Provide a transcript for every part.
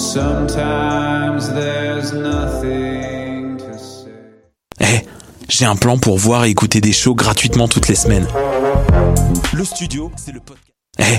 Sometimes there's nothing to say. Eh, j'ai un plan pour voir et écouter des shows gratuitement toutes les semaines. Le studio, c'est le podcast. Eh,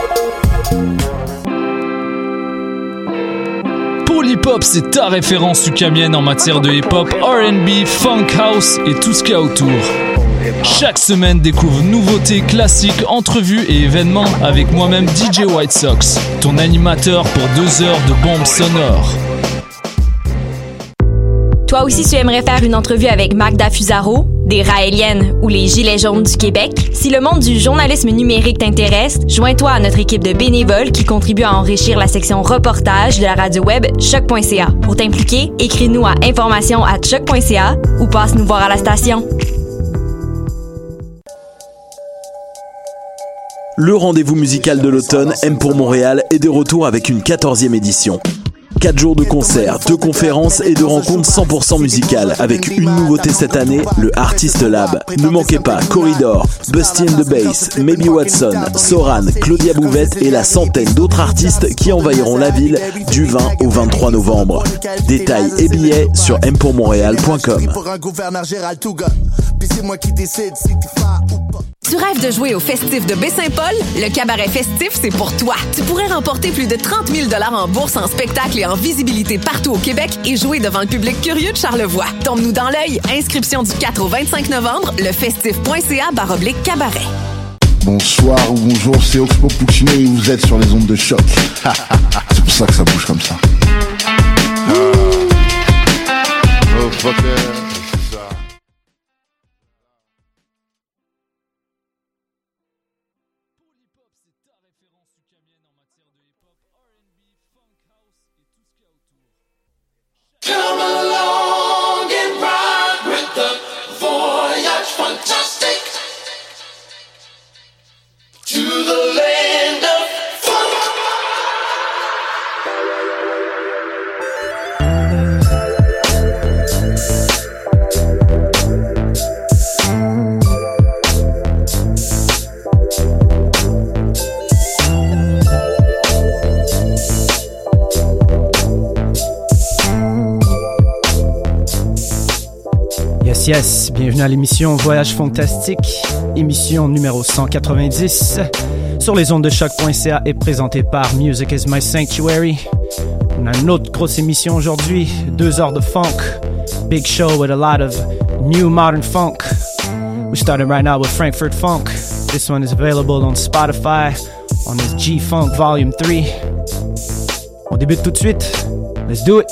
L'hip-hop, c'est ta référence ukamienne en matière de hip-hop, RB, funk house et tout ce qu'il y a autour. Chaque semaine, découvre nouveautés, classiques, entrevues et événements avec moi-même DJ White Sox, ton animateur pour deux heures de bombes sonores. Toi aussi, tu aimerais faire une entrevue avec Magda Fusaro, des Raéliennes ou les Gilets jaunes du Québec? Si le monde du journalisme numérique t'intéresse, joins-toi à notre équipe de bénévoles qui contribue à enrichir la section reportage de la radio web choc.ca. Pour t'impliquer, écris-nous à information à choc.ca ou passe nous voir à la station. Le rendez-vous musical de l'automne, M pour Montréal, est de retour avec une 14e édition. 4 jours de concerts, de conférences et de rencontres 100% musicales avec une nouveauté cette année, le Artist Lab. Ne manquez pas Corridor, Busty and the Bass, Maybe Watson, Soran, Claudia Bouvette et la centaine d'autres artistes qui envahiront la ville du 20 au 23 novembre. Détails et billets sur mpourmontréal.com. Tu rêves de jouer au festif de Baie-Saint-Paul? Le cabaret festif, c'est pour toi. Tu pourrais remporter plus de 30 000 en bourse, en spectacle en visibilité partout au Québec et jouer devant le public curieux de Charlevoix. Tombe-nous dans l'œil. Inscription du 4 au 25 novembre, lefestif.ca baroblique cabaret. Bonsoir ou bonjour, c'est Oxpo Puccino et vous êtes sur les ondes de choc. c'est pour ça que ça bouge comme ça. Come along Yes, bienvenue à l'émission Voyage Fantastique, émission numéro 190 sur les ondes de choc.ca et présentée par Music is My Sanctuary. On a une autre grosse émission aujourd'hui, deux heures de funk, big show with a lot of new modern funk. We're starting right now with Frankfurt Funk. This one is available on Spotify on his G Funk Volume 3. On débute tout de suite. Let's do it.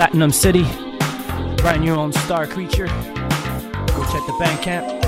Platinum City. Brand new on Star Creature. Go check the Bandcamp.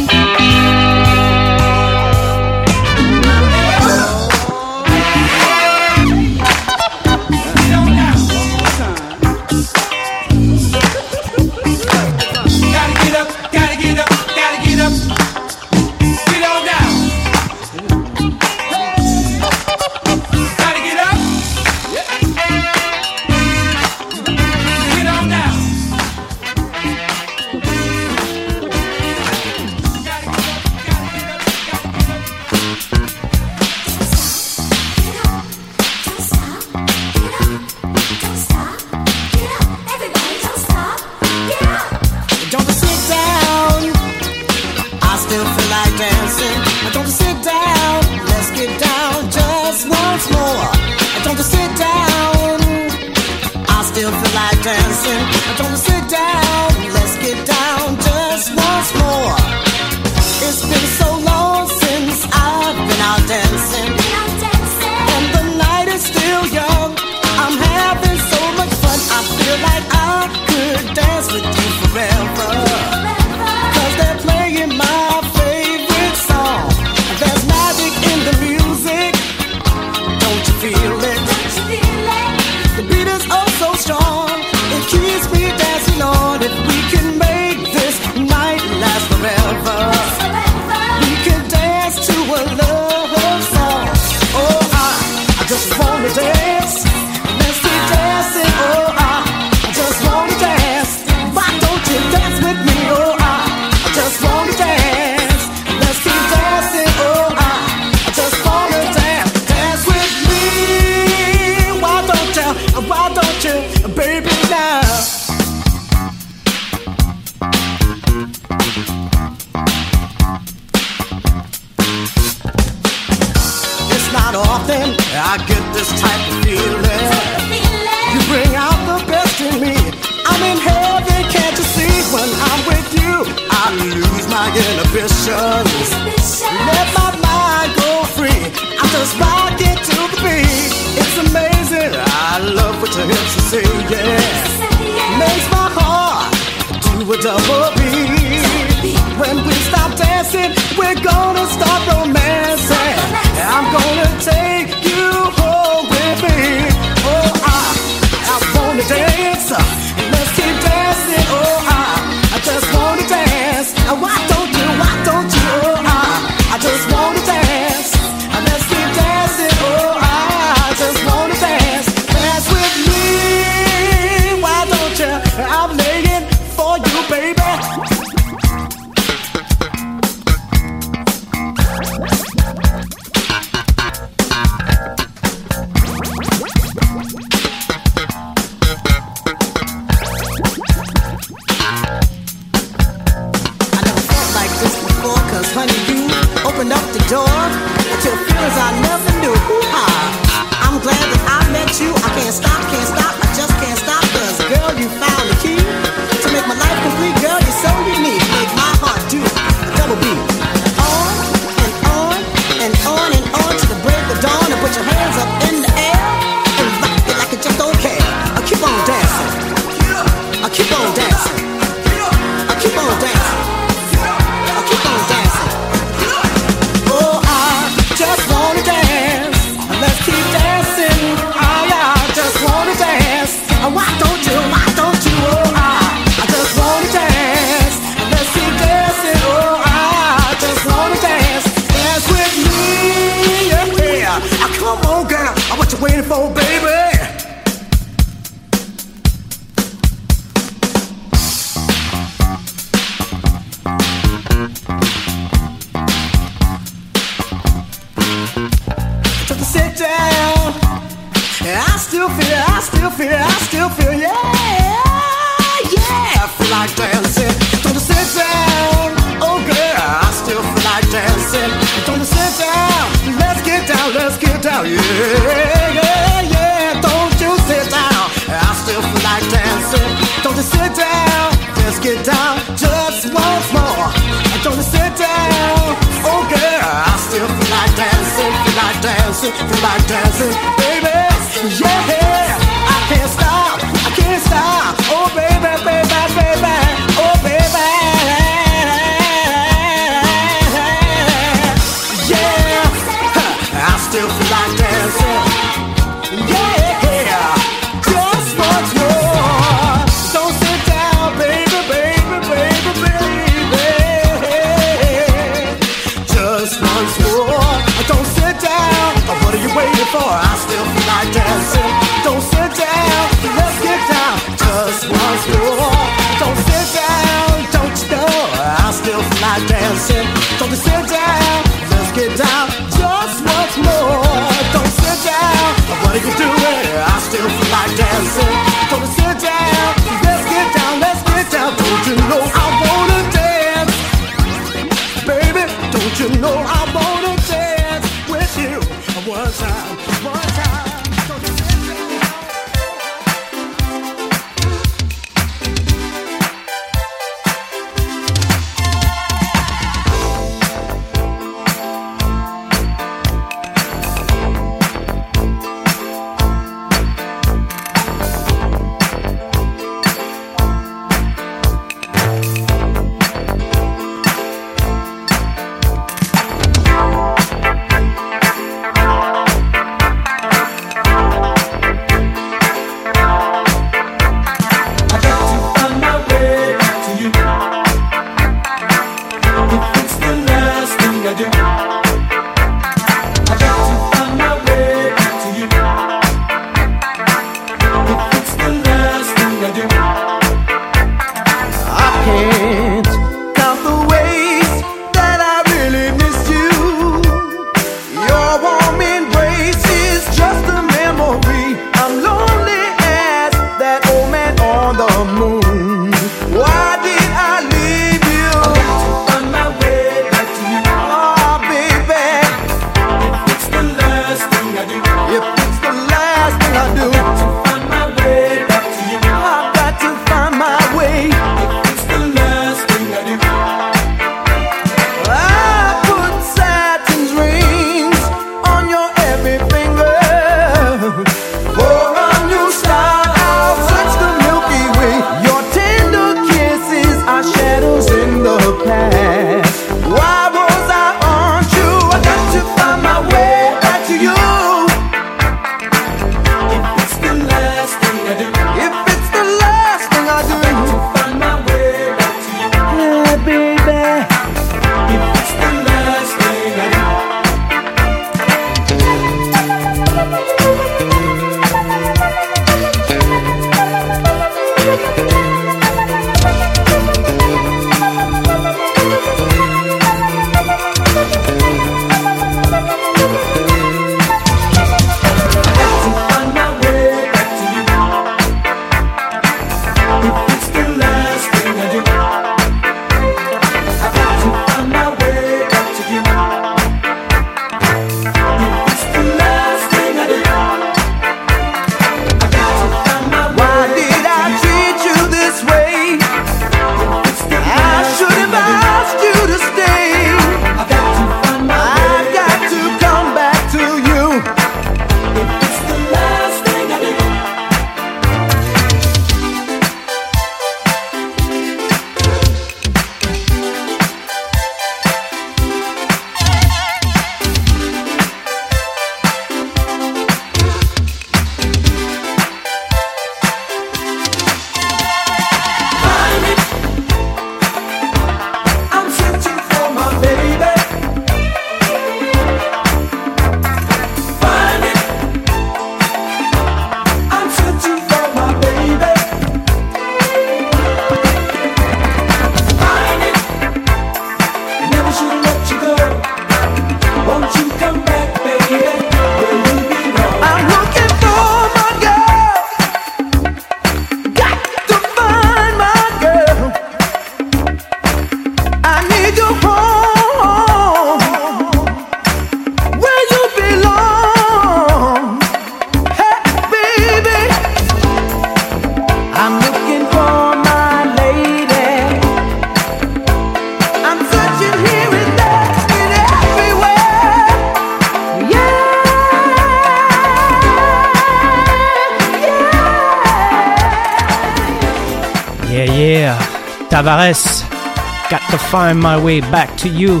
Got to find my way back to you.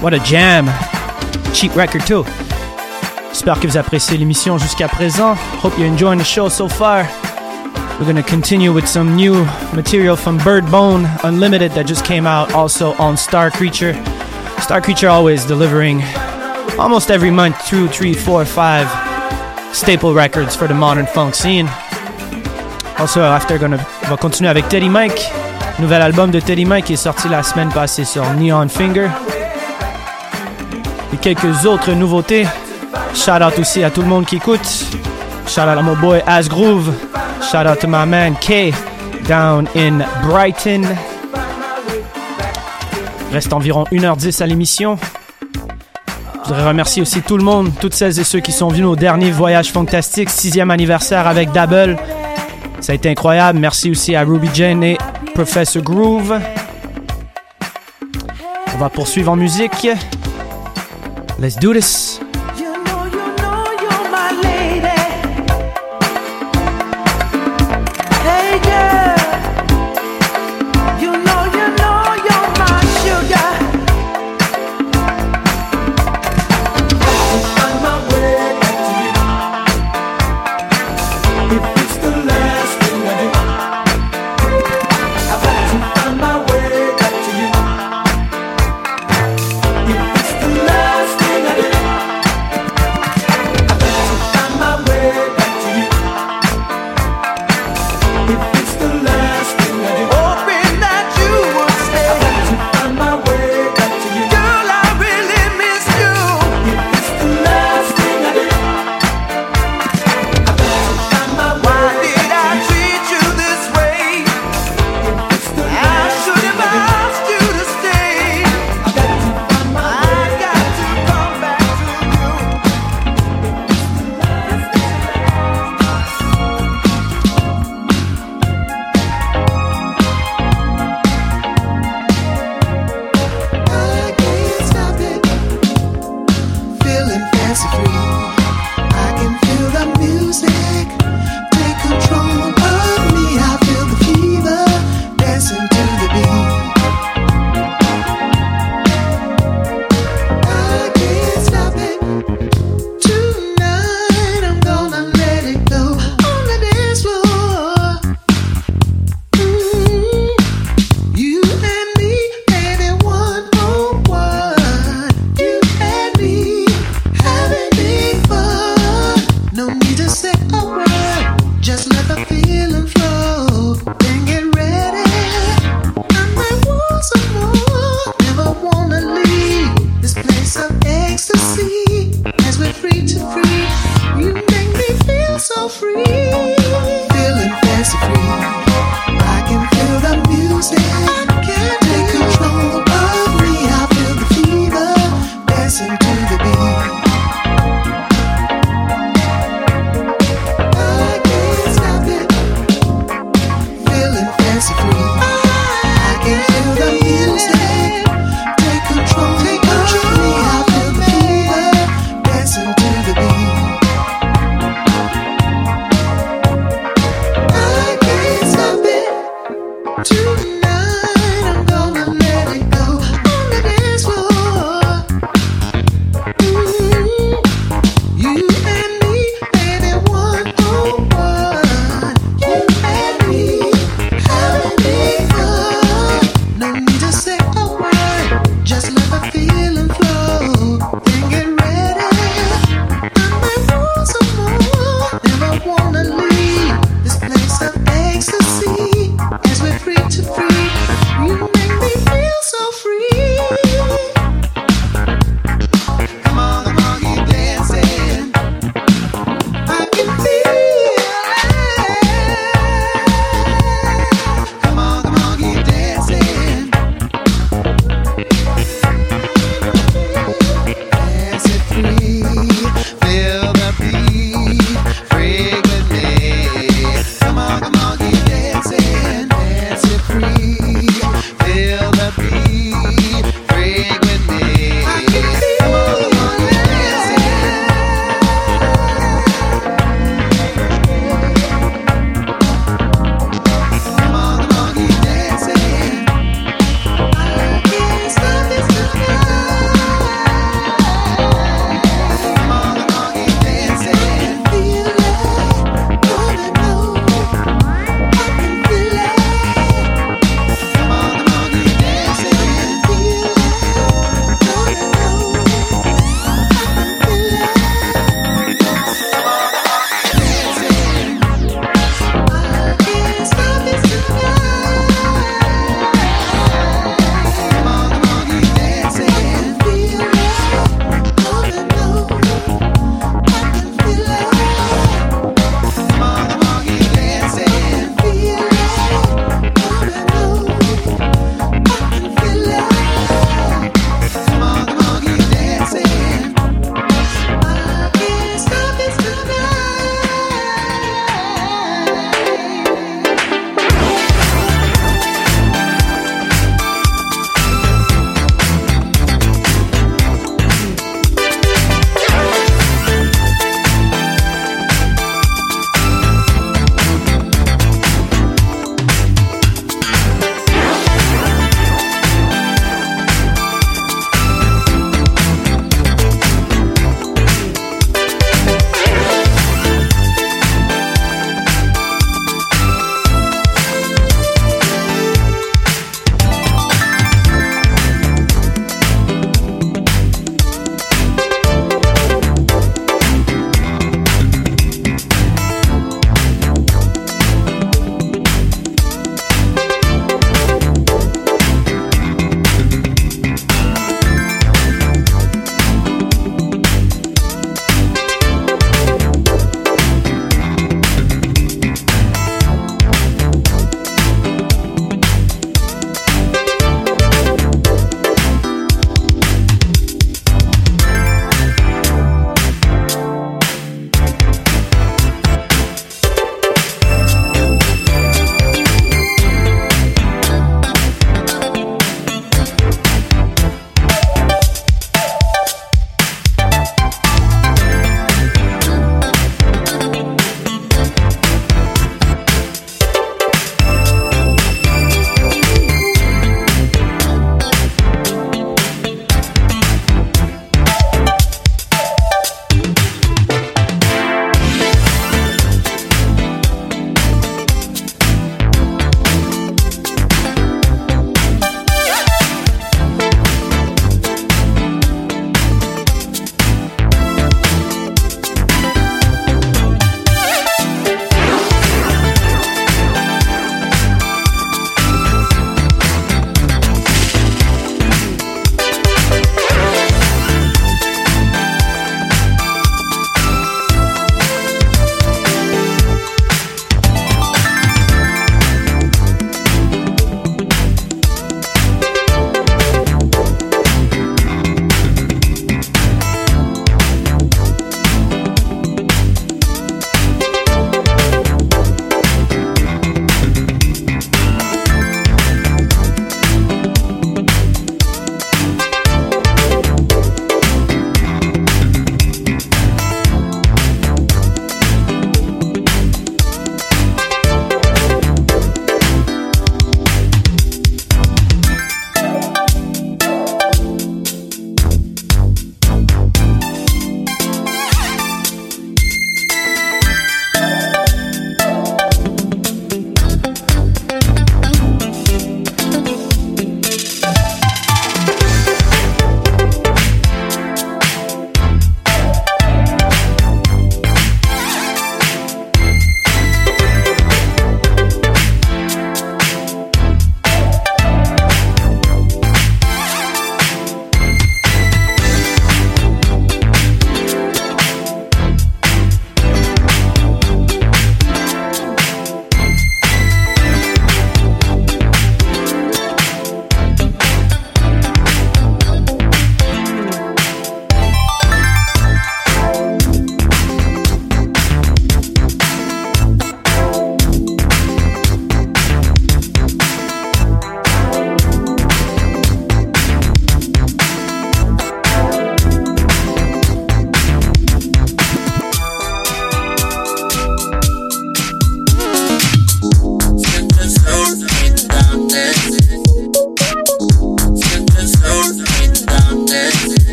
What a jam. Cheap record too. J'espère que vous appréciez l'émission jusqu'à présent. Hope you're enjoying the show so far. We're gonna continue with some new material from Birdbone Unlimited that just came out also on Star Creature. Star Creature always delivering almost every month two, three, four, five staple records for the modern funk scene. Also, after, gonna, on va continuer avec Teddy Mike. Nouvel album de Teddy Mike qui est sorti la semaine passée sur Neon Finger. Et quelques autres nouveautés. Shout out aussi à tout le monde qui écoute. Shout out à mon boy As Groove. Shout out to my man K down in Brighton. Reste environ 1h10 à l'émission. Je voudrais remercier aussi tout le monde, toutes celles et ceux qui sont venus au dernier voyage fantastique, sixième anniversaire avec Double. Ça a été incroyable. Merci aussi à Ruby Jane et Professor Groove. On va poursuivre en musique. Let's do this.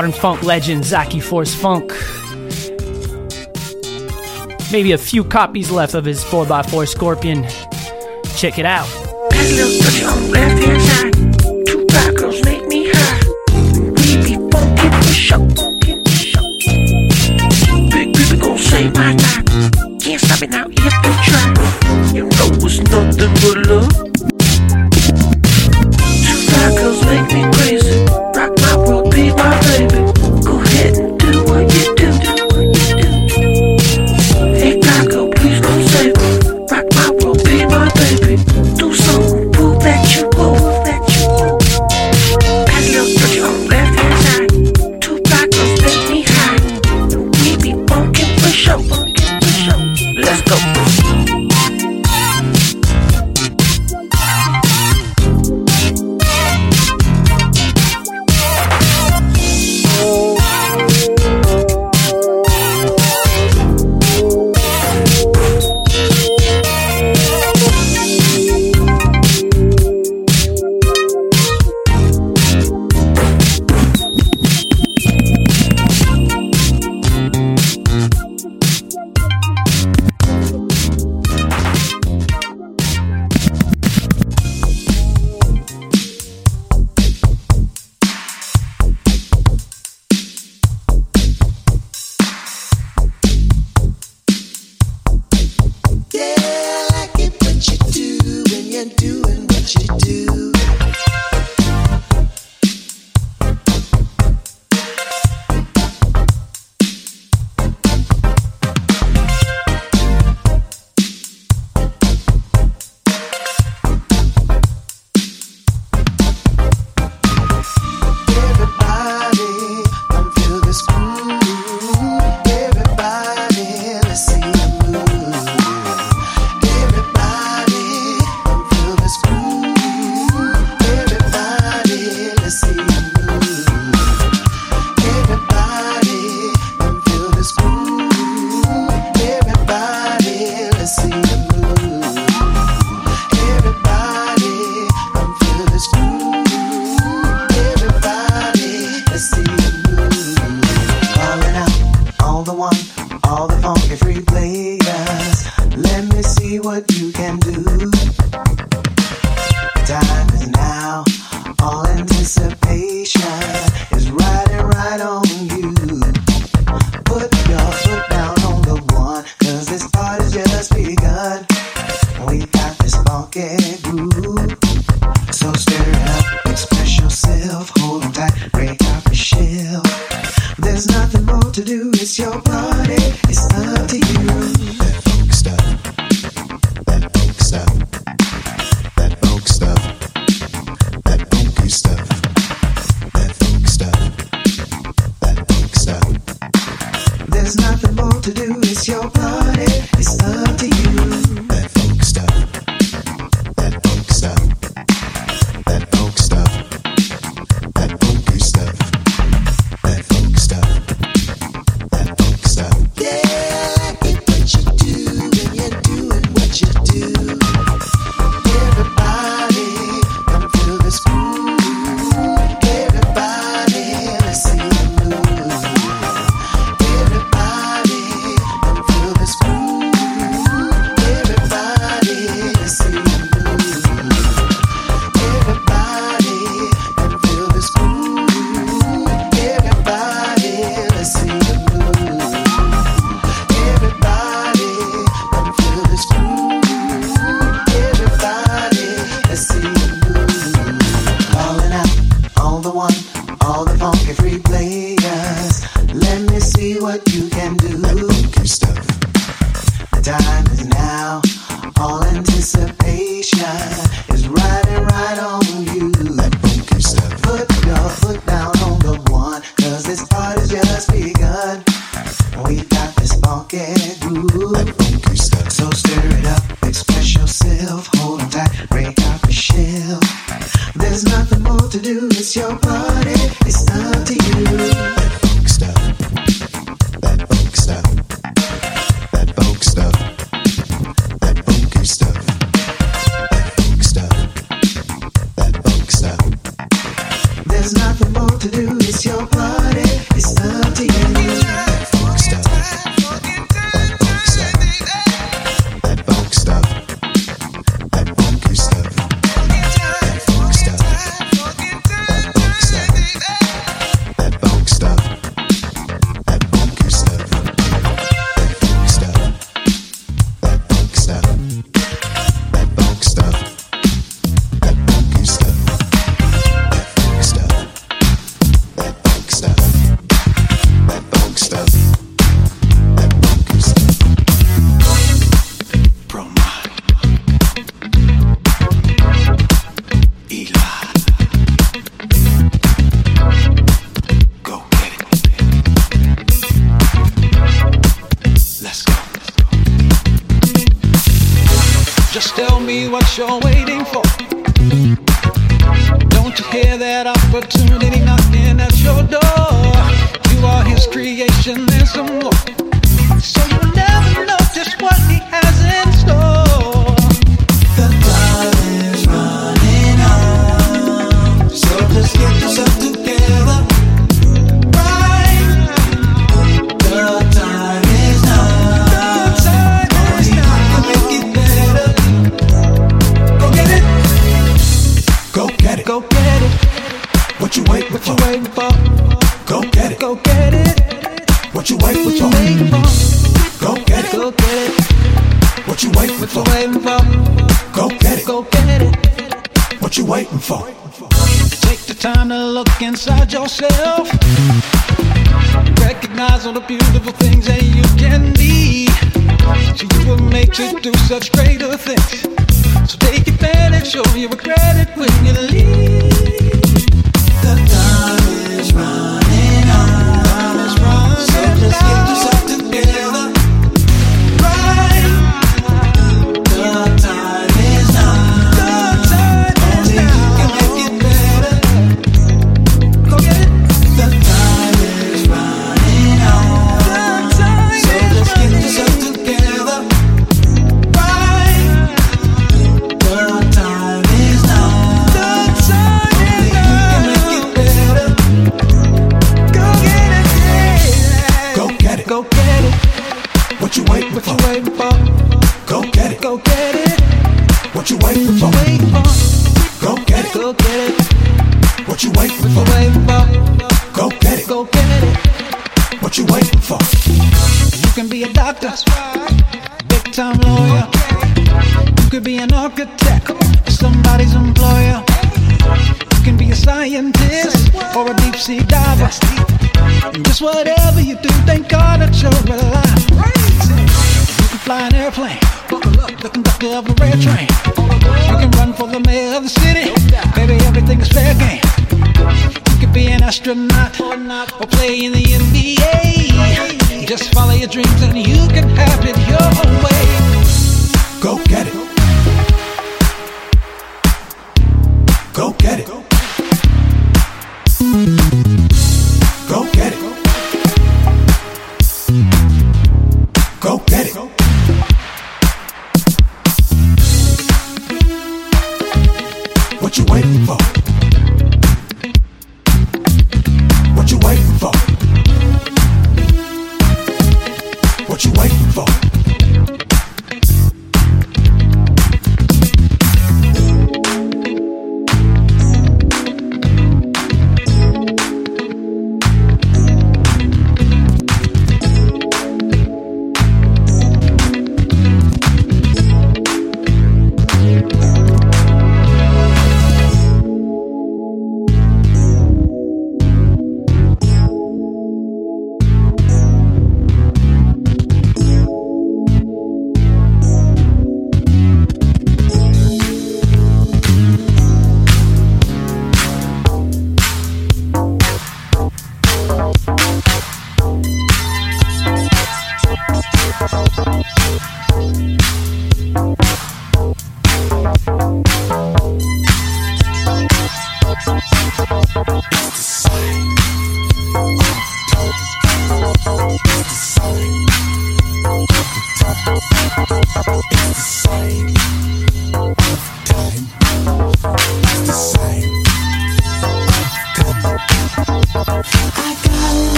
modern funk legend Zaki Force Funk. Maybe a few copies left of his 4x4 Scorpion. Check it out.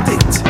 addict.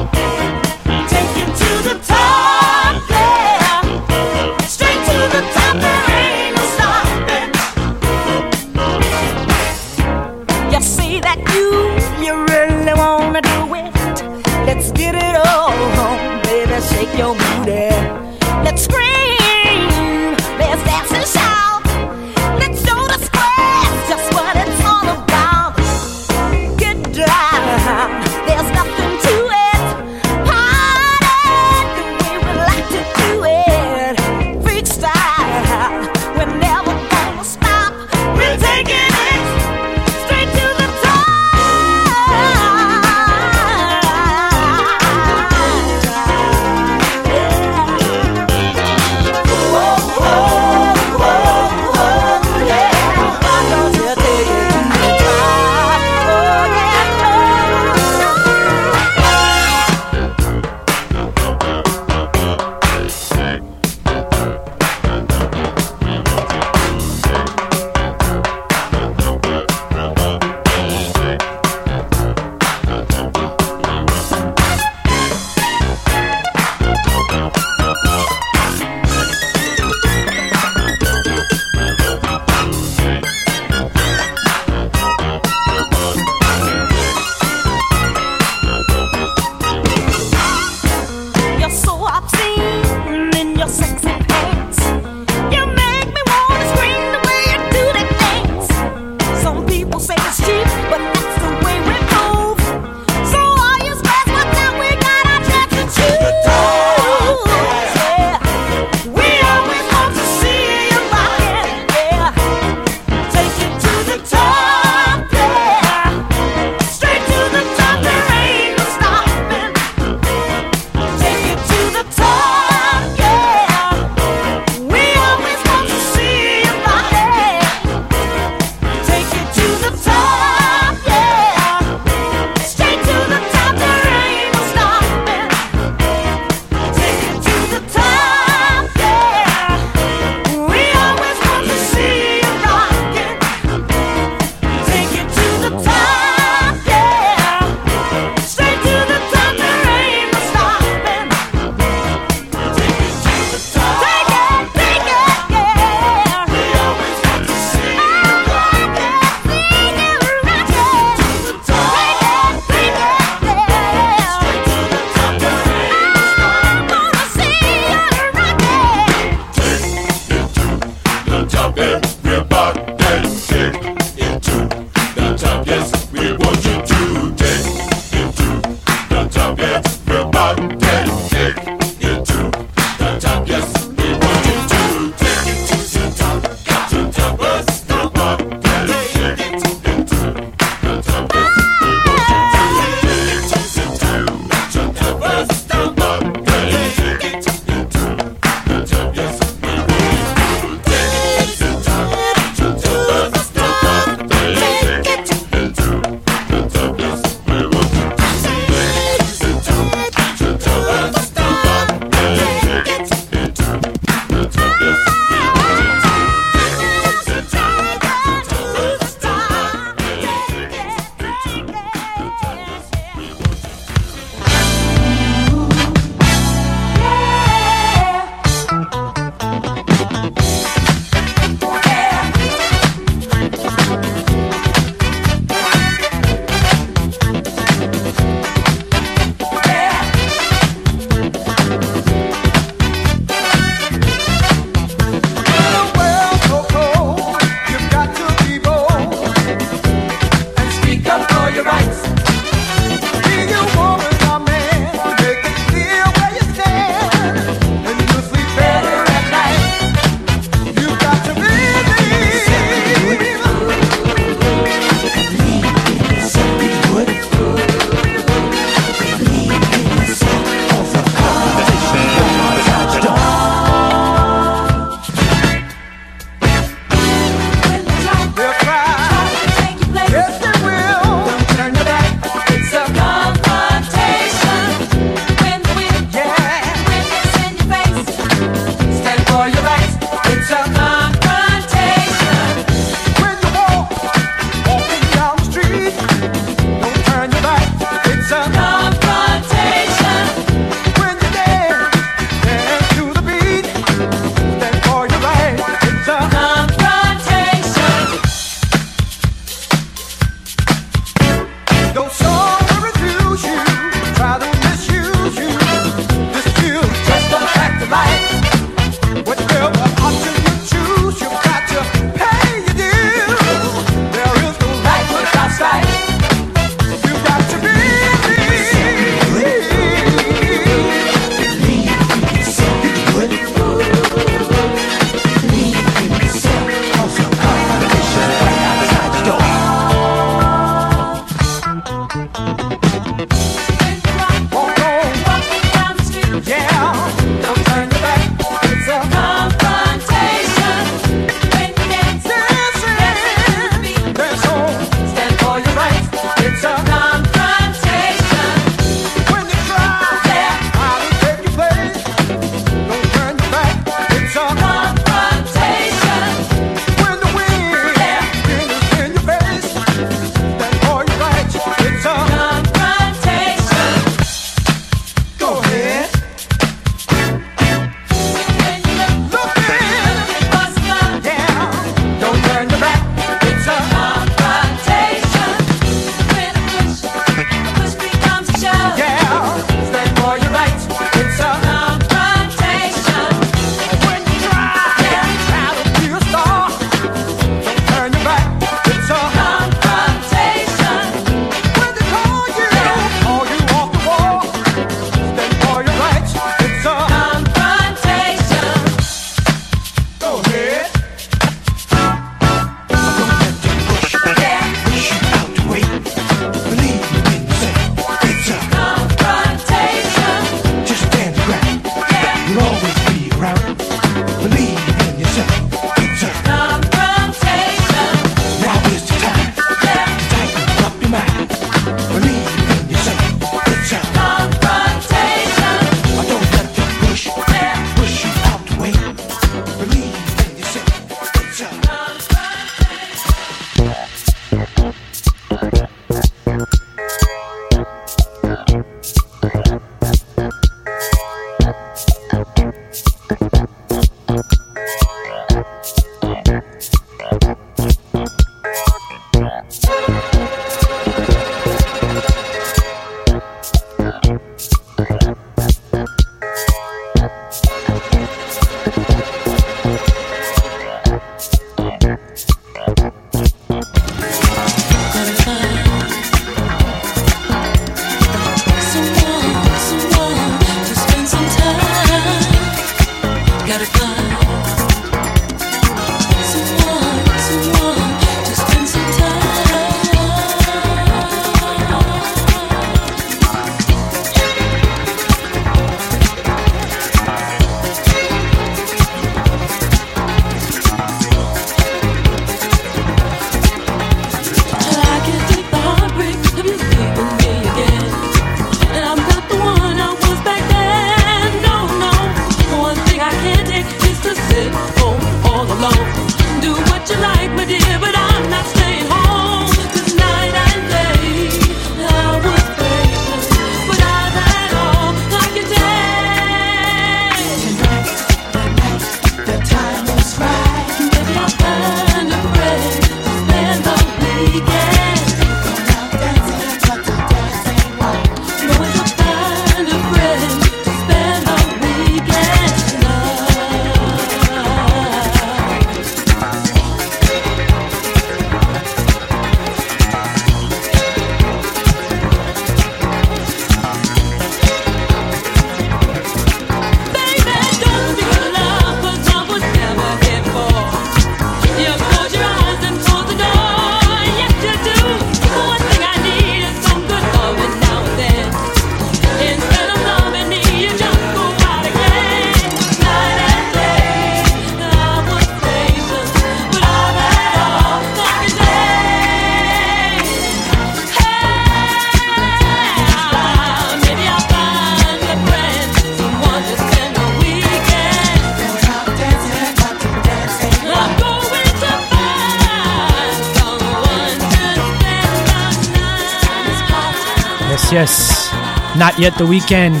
Not yet the weekend,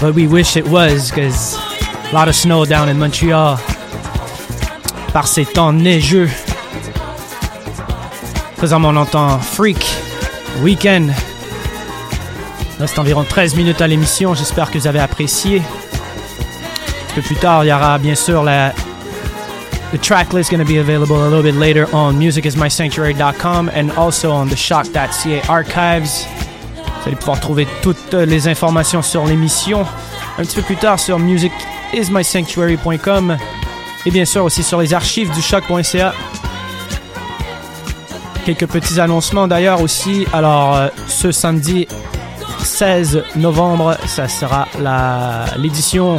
but we wish it was, because a lot of snow down in Montreal. Par ces temps neigeux. Présentement, on entend Freak, Weekend. Reste environ 13 minutes à l'émission. J'espère que vous avez apprécié. Un peu plus tard, il y aura bien sûr la The track list going to be available a little bit later on musicismysanctuary.com and also on the shock.ca archives. Vous allez pouvoir trouver toutes les informations sur l'émission un petit peu plus tard sur musicismysanctuary.com et bien sûr aussi sur les archives du choc.ca. Quelques petits annoncements d'ailleurs aussi. Alors, euh, ce samedi 16 novembre, ça sera l'édition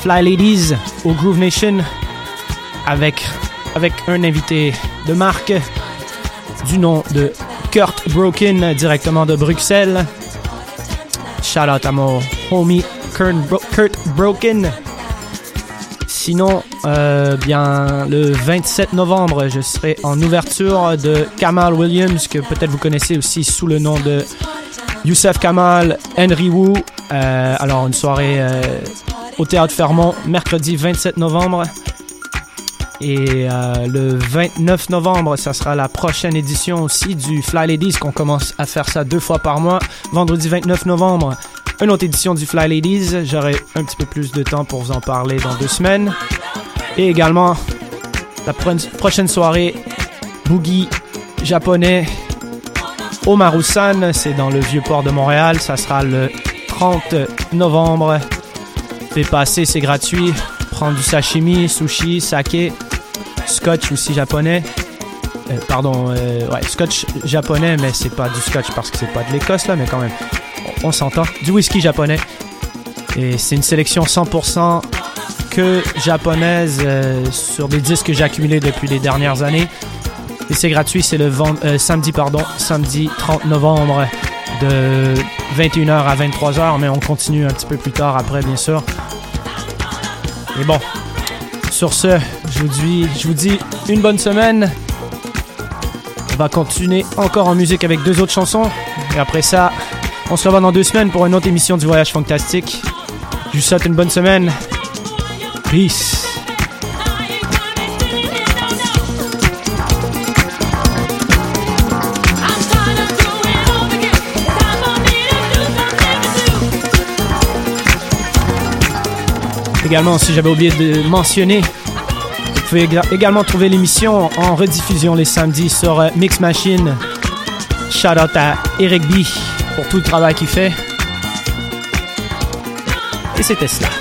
Fly Ladies au Groove Nation avec, avec un invité de marque du nom de Kurt Broken directement de Bruxelles. Shout out à mon homie Kurt, Bro- Broken. Sinon, euh, bien le 27 novembre, je serai en ouverture de Kamal Williams, que peut-être vous connaissez aussi sous le nom de Youssef Kamal, Henry Wu. Euh, alors, une soirée euh, au Théâtre Fermont, mercredi 27 novembre. Et euh, le 29 novembre, ça sera la prochaine édition aussi du Fly Ladies, qu'on commence à faire ça deux fois par mois. Vendredi 29 novembre, une autre édition du Fly Ladies. J'aurai un petit peu plus de temps pour vous en parler dans deux semaines. Et également, la pro- prochaine soirée, Boogie japonais au Marusan, c'est dans le vieux port de Montréal. Ça sera le 30 novembre. Fais passer, c'est gratuit. Prendre du sashimi, sushi, sake, scotch aussi japonais. Euh, pardon, euh, ouais, scotch japonais, mais c'est pas du scotch parce que c'est pas de l'Écosse là, mais quand même, on, s'entend. Du whisky japonais. Et c'est une sélection 100% que japonaise euh, sur des disques que j'ai accumulés depuis les dernières années. Et c'est gratuit, c'est le samedi, pardon, samedi 30 novembre de 21h à 23h, mais on continue un petit peu plus tard après, bien sûr. Et bon, sur ce, je vous dis, je vous dis une bonne semaine. On va continuer encore en musique avec deux autres chansons. Et après ça, on se revoit dans deux semaines pour une autre émission du Voyage Fantastique. Je vous souhaite une bonne semaine. Peace. Également, si j'avais oublié de mentionner, vous pouvez également trouver l'émission en rediffusion les samedis sur euh, Mix Machine. Shout out à Eric B pour tout le travail qu'il fait. Et c'était cela.